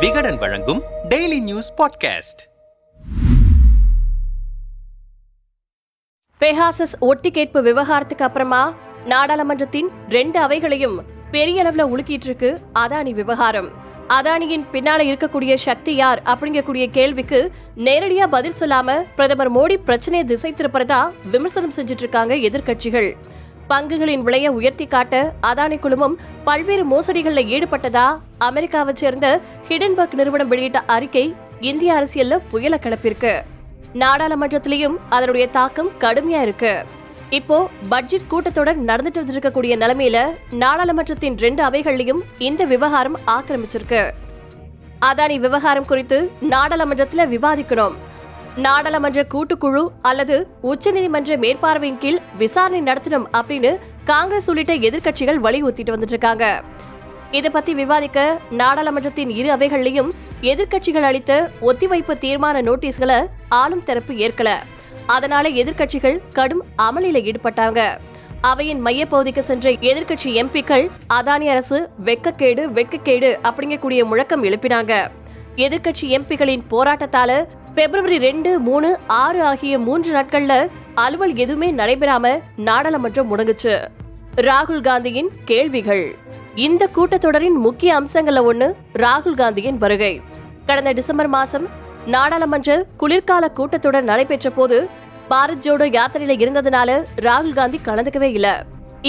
விகடன் வழங்கும் daily news podcast பெஹாசஸ் ஒட்டி கேட்பு விவகாரத்துக்கு அப்புறமா நாடாளுமன்றத்தின் ரெண்டு அவைகளையும் பெரிய அளவுல உலுக்கிட்டு இருக்கு அதானி விவகாரம். அதானியின் பின்னால இருக்கக்கூடிய சக்தி யார் அப்படிங்கக்கூடிய கேள்விக்கு நேரடியா பதில் சொல்லாம பிரதமர் மோடி பிரச்சனையை திசை திருப்புறதா விமர்சனம் செஞ்சுட்டு இருக்காங்க எதிர்க்கட்சிகள். பங்குகளின் விலையை உயர்த்தி காட்ட அதானி குழுமம் பல்வேறு மோசடிகளில் ஈடுபட்டதா? அமெரிக்காவை சேர்ந்த ஹிடன்பர்க் நிறுவனம் வெளியிட்ட அறிக்கை இந்திய அரசியல்ல புயல கிளப்பிருக்கு நாடாளுமன்றத்திலையும் அதனுடைய தாக்கம் கடுமையா இருக்கு. இப்போ பட்ஜெட் கூட்டத்தொடர் நடந்துட்டு வந்திருக்கக்கூடிய நிலைமையில நாடாளுமன்றத்தின் ரெண்டு அவைகள்லயும் இந்த விவகாரம் ஆக்கிரமிச்சிருக்கு. அதானி விவகாரம் குறித்து நாடாளுமன்றத்துல விவாதிக்கணும். நாடாளுமன்ற கூட்டுக்குழு அல்லது உச்சநீதிமன்ற மேற்பார்வையின் கீழ் விசாரணை நடத்தணும் அப்படின்னு காங்கிரஸ் உள்ளிட்ட எதிர்க்கட்சிகள் வலியுறுத்திட்டு வந்துட்டு இருக்காங்க இதை பத்தி விவாதிக்க நாடாளுமன்றத்தின் இரு அவைகள்லயும் எதிர்க்கட்சிகள் அளித்த ஒத்திவைப்பு தீர்மான நோட்டீஸ்களை ஆளும் தரப்பு ஏற்கல. அதனால எதிர்க்கட்சிகள் கடும் அமளியில ஈடுபட்டாங்க. அவையின் மையப்பகுதிக்கு சென்ற எதிர்க்கட்சி எம்பிக்கள் அதானி அரசு வெக்கக்கேடு வெக்கக்கேடு அப்படிங்கக்கூடிய முழக்கம் எழுப்பினாங்க. எதிர்க்கட்சி எம்பிகளின் போராட்டத்தால பிப்ரவரி ரெண்டு மூணு ஆறு ஆகிய மூன்று நாட்கள்ல அலுவல் எதுவுமே நடைபெறாம நாடாளுமன்றம் முடங்குச்சு. ராகுல் காந்தியின் கேள்விகள். இந்த கூட்டத்தொடரின் முக்கிய அம்சங்கள்ல ஒண்ணு ராகுல் காந்தியின் வருகை. கடந்த டிசம்பர் மாசம் நாடாளுமன்ற குளிர்கால கூட்டத்தொடர் நடைபெற்ற போது பாரத் ஜோடோ யாத்திரையில இருந்ததுனால ராகுல் காந்தி கலந்துக்கவே இல்லை.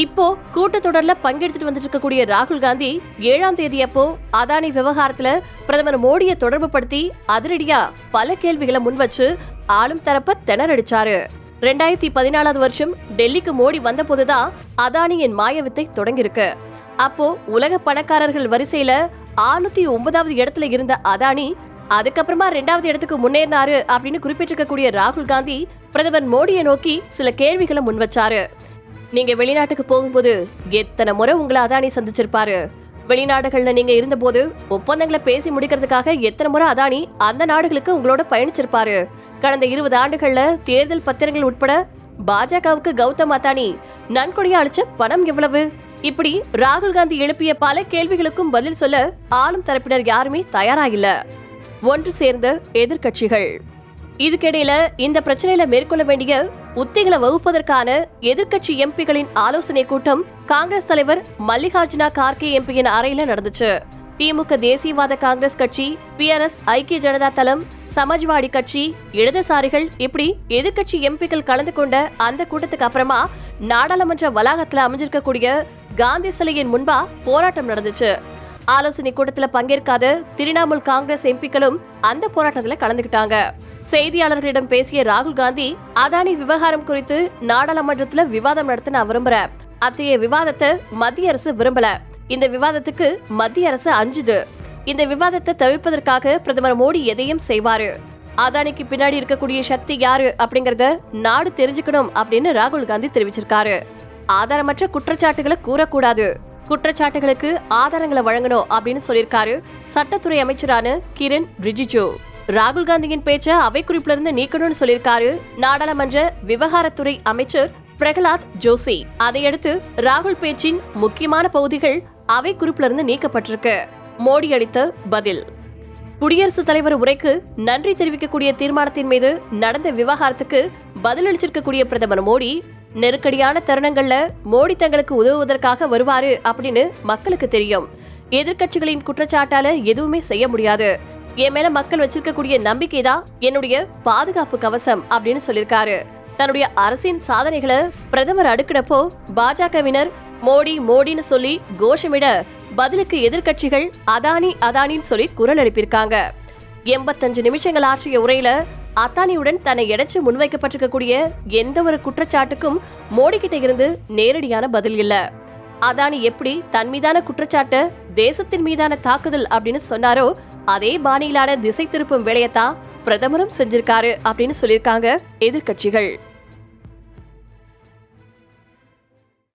இப்போ கூட்டத்தொடர்ல பங்கெடுத்துட்டு வந்துட்டு இருக்கக்கூடிய ராகுல் காந்தி ஏழாம் தேதி அப்போ அதானி விவகாரத்துல பிரதமர் மோடியை தொடர்பு படுத்தி அதிரடியா பல கேள்விகளை முன்வச்சு ஆளும் தரப்ப திணறடிச்சாரு. ரெண்டாயிரத்தி பதினாலாவது வருஷம் டெல்லிக்கு மோடி வந்த போதுதான் அதானியின் மாயவித்தை தொடங்கியிருக்கு. அப்போ உலக பணக்காரர்கள் வரிசையில ஆறுநூத்தி ஒன்பதாவது இடத்துல இருந்த அதானி அதுக்கப்புறமா ரெண்டாவது இடத்துக்கு முன்னேறினாரு அப்படின்னு குறிப்பிட்டிருக்கக்கூடிய ராகுல் காந்தி பிரதமர் மோடியை நோக்கி சில கேள்விகளை முன்வச்சாரு நீங்க வெளிநாட்டுக்கு போகும்போது எத்தனை முறை உங்களை அதானி சந்திச்சிருப்பாரு? வெளிநாடுகள்ல நீங்க இருந்தபோது ஒப்பந்தங்களை பேசி முடிக்கிறதுக்காக எத்தனை முறை அதானி அந்த நாடுகளுக்கு உங்களோட பயணிச்சிருப்பாரு? கடந்த இருபது ஆண்டுகள்ல தேர்தல் பத்திரங்கள் உட்பட பாஜகவுக்கு கௌதம் அதானி நன்கொடையா அளிச்ச பணம் எவ்வளவு? இப்படி ராகுல் காந்தி எழுப்பிய பல கேள்விகளுக்கும் பதில் சொல்ல ஆளும் தரப்பினர் யாருமே தயாரா இல்ல ஒன்று சேர்ந்த எதிர்க்கட்சிகள். இதுக்கிடையில இந்த பிரச்சனையில மேற்கொள்ள வேண்டிய உத்திகளை வகுப்பதற்கான எதிர்க்கட்சி எம்பிகளின் ஆலோசனை கூட்டம் காங்கிரஸ் தலைவர் மல்லிகார்ஜுனா கார்கே எம்பியின் அறையில நடந்துச்சு. திமுக தேசியவாத காங்கிரஸ் கட்சி பிஆர்எஸ் ஐக்கிய ஜனதா தளம் சமாஜ்வாடி கட்சி இடதுசாரிகள் இப்படி எதிர்க்கட்சி எம்பிக்கள் கலந்து கொண்ட அந்த கூட்டத்துக்கு அப்புறமா நாடாளுமன்ற வளாகத்துல அமைஞ்சிருக்கக்கூடிய காந்தி சிலையின் முன்பா போராட்டம் நடந்துச்சு. ஆலோசனை கூட்டத்தில் பங்கேற்காத திரிணாமுல் காங்கிரஸ் எம்பிக்களும் அந்த போராட்டத்தில் கலந்துக்கிட்டாங்க. செய்தியாளர்களிடம் பேசிய ராகுல் காந்தி அதானி விவகாரம் குறித்து நாடாளுமன்றத்தில் விவாதம் நடத்த நான் விரும்புறேன். அத்தகைய விவாதத்தை மத்திய அரசு விரும்பல. இந்த விவாதத்துக்கு மத்திய அரசு அஞ்சுது. இந்த விவாதத்தை தவிர்ப்பதற்காக பிரதமர் மோடி எதையும் செய்வாரு. அதானிக்கு பின்னாடி இருக்கக்கூடிய சக்தி யாரு அப்படிங்கறத நாடு தெரிஞ்சுக்கணும் அப்படின்னு ராகுல் காந்தி தெரிவிச்சிருக்காரு. ஆதாரமற்ற குற்றச்சாட்டுகளை கூறக்கூடாது. குற்றச்சாட்டுகளுக்கு ஆதாரங்களை வழங்கணும் அப்படின்னு சொல்லியிருக்காரு சட்டத்துறை அமைச்சரான கிரண் ரிஜிஜு. ராகுல் காந்தியின் பேச்சை அவை குறிப்பிலிருந்து நீக்கணும்னு சொல்லியிருக்காரு நாடாளுமன்ற விவகாரத்துறை அமைச்சர் பிரகலாத் ஜோஷி. அதையடுத்து ராகுல் பேச்சின் முக்கியமான பகுதிகள் அவை குறிப்பிலிருந்து நீக்கப்பட்டிருக்கு. மோடி அளித்த பதில். குடியரசுத் தலைவர் உரைக்கு நன்றி தெரிவிக்கக்கூடிய தீர்மானத்தின் மீது நடந்த விவகாரத்துக்கு பதிலளிச்சிருக்கக்கூடிய பிரதமர் மோடி நெருக்கடியான தருணங்கள்ல மோடி தங்களுக்கு உதவுவதற்காக வருவாரு அப்படின்னு மக்களுக்கு தெரியும். எதிர்க்கட்சிகளின் குற்றச்சாட்டால எதுவுமே செய்ய முடியாது. என் மேல மக்கள் வச்சிருக்கக்கூடிய நம்பிக்கை தான் என்னுடைய பாதுகாப்பு கவசம் அப்படின்னு சொல்லியிருக்காரு. தன்னுடைய அரசின் சாதனைகளை பிரதமர் அடுக்கிறப்போ பாஜகவினர் மோடி மோடின்னு சொல்லி கோஷமிட பதிலுக்கு எதிர்க்கட்சிகள் அதானி அதானின்னு சொல்லி குரல் எழுப்பியிருக்காங்க எண்பத்தஞ்சு நிமிஷங்கள் ஆற்றிய உரையில அத்தானியுடன் தன்னை இடைச்சு முன்வைக்கப்பட்டிருக்கக்கூடிய எந்த ஒரு குற்றச்சாட்டுக்கும் மோடி கிட்ட இருந்து நேரடியான பதில் இல்ல. அதானி எப்படி தன் மீதான குற்றச்சாட்டு தேசத்தின் மீதான தாக்குதல் அப்படின்னு சொன்னாரோ அதே பாணியிலான திசை திருப்பும் வேலையத்தான் பிரதமரும் செஞ்சிருக்காரு அப்படின்னு சொல்லியிருக்காங்க எதிர்க்கட்சிகள்.